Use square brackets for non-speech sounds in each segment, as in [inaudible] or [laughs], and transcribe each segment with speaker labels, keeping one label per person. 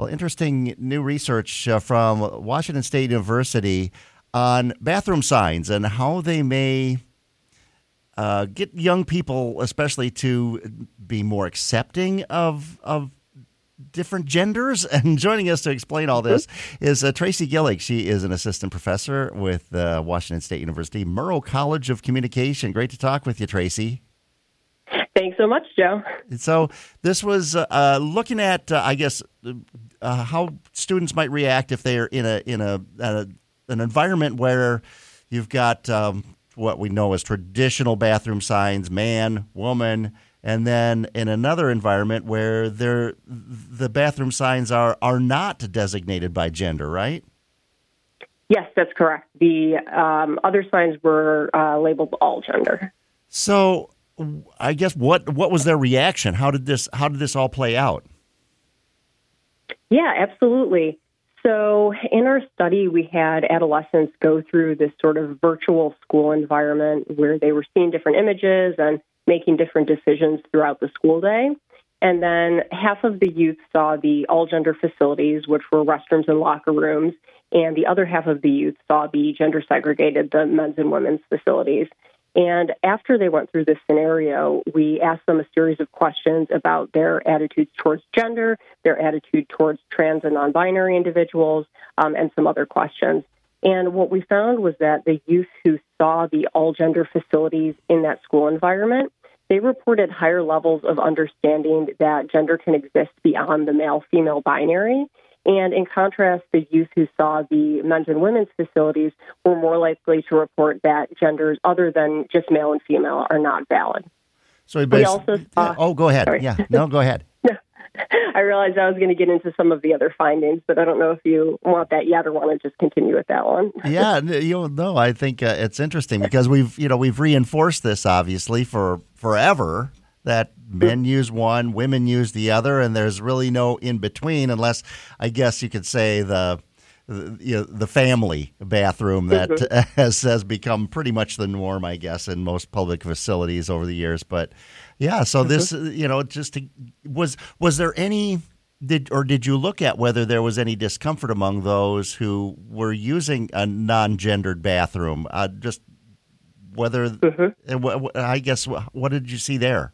Speaker 1: Well, interesting new research uh, from Washington State University on bathroom signs and how they may uh, get young people, especially, to be more accepting of of different genders. [laughs] And joining us to explain all this is uh, Tracy Gillig. She is an assistant professor with uh, Washington State University, Murrow College of Communication. Great to talk with you, Tracy.
Speaker 2: So much, Joe.
Speaker 1: So this was uh, looking at, uh, I guess, uh, how students might react if they're in a in a, a an environment where you've got um, what we know as traditional bathroom signs, man, woman, and then in another environment where they the bathroom signs are are not designated by gender, right?
Speaker 2: Yes, that's correct. The um, other signs were uh, labeled all gender.
Speaker 1: So, I guess what what was their reaction? How did this how did this all play out?
Speaker 2: Yeah, absolutely. So, in our study, we had adolescents go through this sort of virtual school environment where they were seeing different images and making different decisions throughout the school day. And then half of the youth saw the all gender facilities, which were restrooms and locker rooms, and the other half of the youth saw the gender segregated, the men's and women's facilities. And after they went through this scenario, we asked them a series of questions about their attitudes towards gender, their attitude towards trans and non binary individuals, um, and some other questions. And what we found was that the youth who saw the all gender facilities in that school environment, they reported higher levels of understanding that gender can exist beyond the male female binary and in contrast, the youth who saw the men's and women's facilities were more likely to report that genders other than just male and female are not valid.
Speaker 1: So we also saw, oh, go ahead. Sorry. Yeah, no, go ahead. [laughs]
Speaker 2: I realized I was going to get into some of the other findings, but I don't know if you want that yet or want to just continue with that one. [laughs]
Speaker 1: yeah, you know, no, I think uh, it's interesting because we've you know we've reinforced this obviously for forever that men use one, women use the other, and there's really no in between, unless I guess you could say the the, you know, the family bathroom that mm-hmm. [laughs] has has become pretty much the norm, I guess, in most public facilities over the years. But yeah, so mm-hmm. this you know just to, was was there any did or did you look at whether there was any discomfort among those who were using a non-gendered bathroom? Uh, just whether mm-hmm. I guess what did you see there?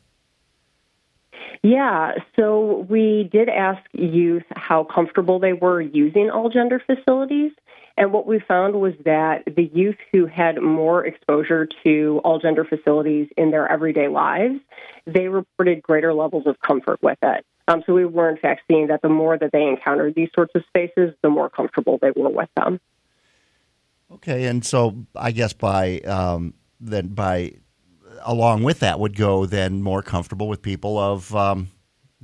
Speaker 2: Yeah, so we did ask youth how comfortable they were using all gender facilities. And what we found was that the youth who had more exposure to all gender facilities in their everyday lives, they reported greater levels of comfort with it. Um, so we were, in fact, seeing that the more that they encountered these sorts of spaces, the more comfortable they were with them.
Speaker 1: Okay, and so I guess by um, then by along with that would go then more comfortable with people of um,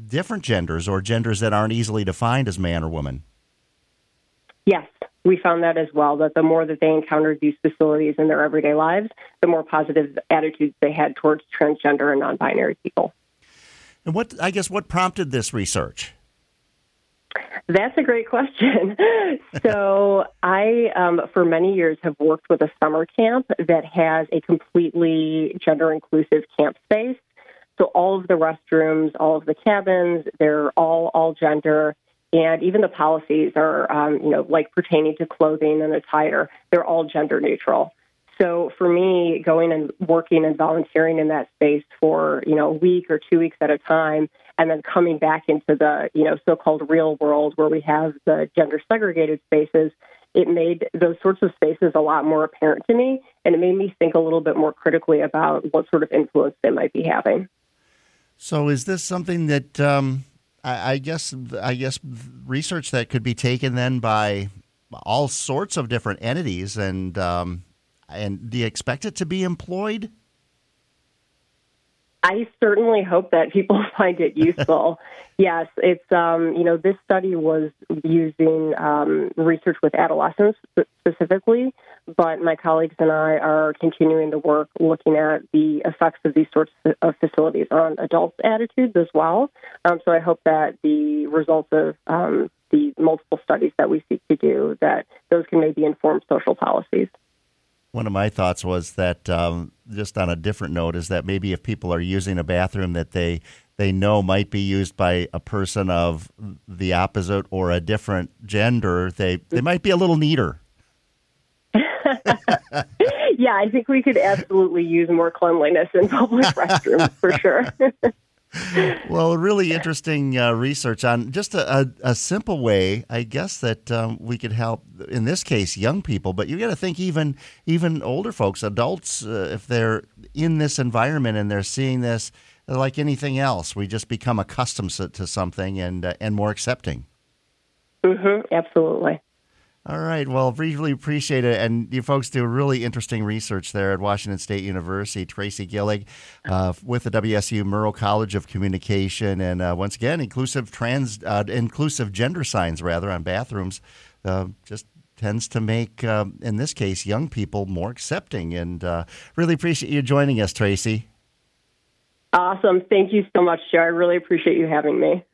Speaker 1: different genders or genders that aren't easily defined as man or woman.
Speaker 2: Yes, we found that as well. That the more that they encountered these facilities in their everyday lives, the more positive attitudes they had towards transgender and non-binary people.
Speaker 1: And what I guess what prompted this research?
Speaker 2: That's a great question. [laughs] so, I, um, for many years, have worked with a summer camp that has a completely gender inclusive camp space. So, all of the restrooms, all of the cabins, they're all all gender. And even the policies are, um, you know, like pertaining to clothing and attire, they're all gender neutral. So for me, going and working and volunteering in that space for you know a week or two weeks at a time, and then coming back into the you know so-called real world where we have the gender segregated spaces, it made those sorts of spaces a lot more apparent to me, and it made me think a little bit more critically about what sort of influence they might be having.
Speaker 1: So, is this something that um, I, I guess I guess research that could be taken then by all sorts of different entities and um, and do you expect it to be employed?
Speaker 2: I certainly hope that people [laughs] find it useful. [laughs] yes, it's um, you know this study was using um, research with adolescents specifically, but my colleagues and I are continuing the work looking at the effects of these sorts of facilities on adults' attitudes as well. Um, so I hope that the results of um, the multiple studies that we seek to do that those can maybe inform social policies
Speaker 1: one of my thoughts was that um, just on a different note is that maybe if people are using a bathroom that they they know might be used by a person of the opposite or a different gender, they they might be a little neater. [laughs]
Speaker 2: yeah, I think we could absolutely use more cleanliness in public [laughs] restrooms for sure. [laughs]
Speaker 1: well, really interesting uh, research on just a, a, a, simple way, I guess, that um, we could help. In this case, young people, but you got to think even even older folks, adults, uh, if they're in this environment and they're seeing this, like anything else, we just become accustomed to something and uh, and more accepting.
Speaker 2: Mm-hmm, absolutely.
Speaker 1: All right. Well, really appreciate it. And you folks do really interesting research there at Washington State University. Tracy Gillig uh, with the WSU Murrow College of Communication, and uh, once again, inclusive trans, uh, inclusive gender signs rather on bathrooms, uh, just tends to make, um, in this case, young people more accepting. And uh, really appreciate you joining us, Tracy.
Speaker 2: Awesome. Thank you so much, Joe. I really appreciate you having me.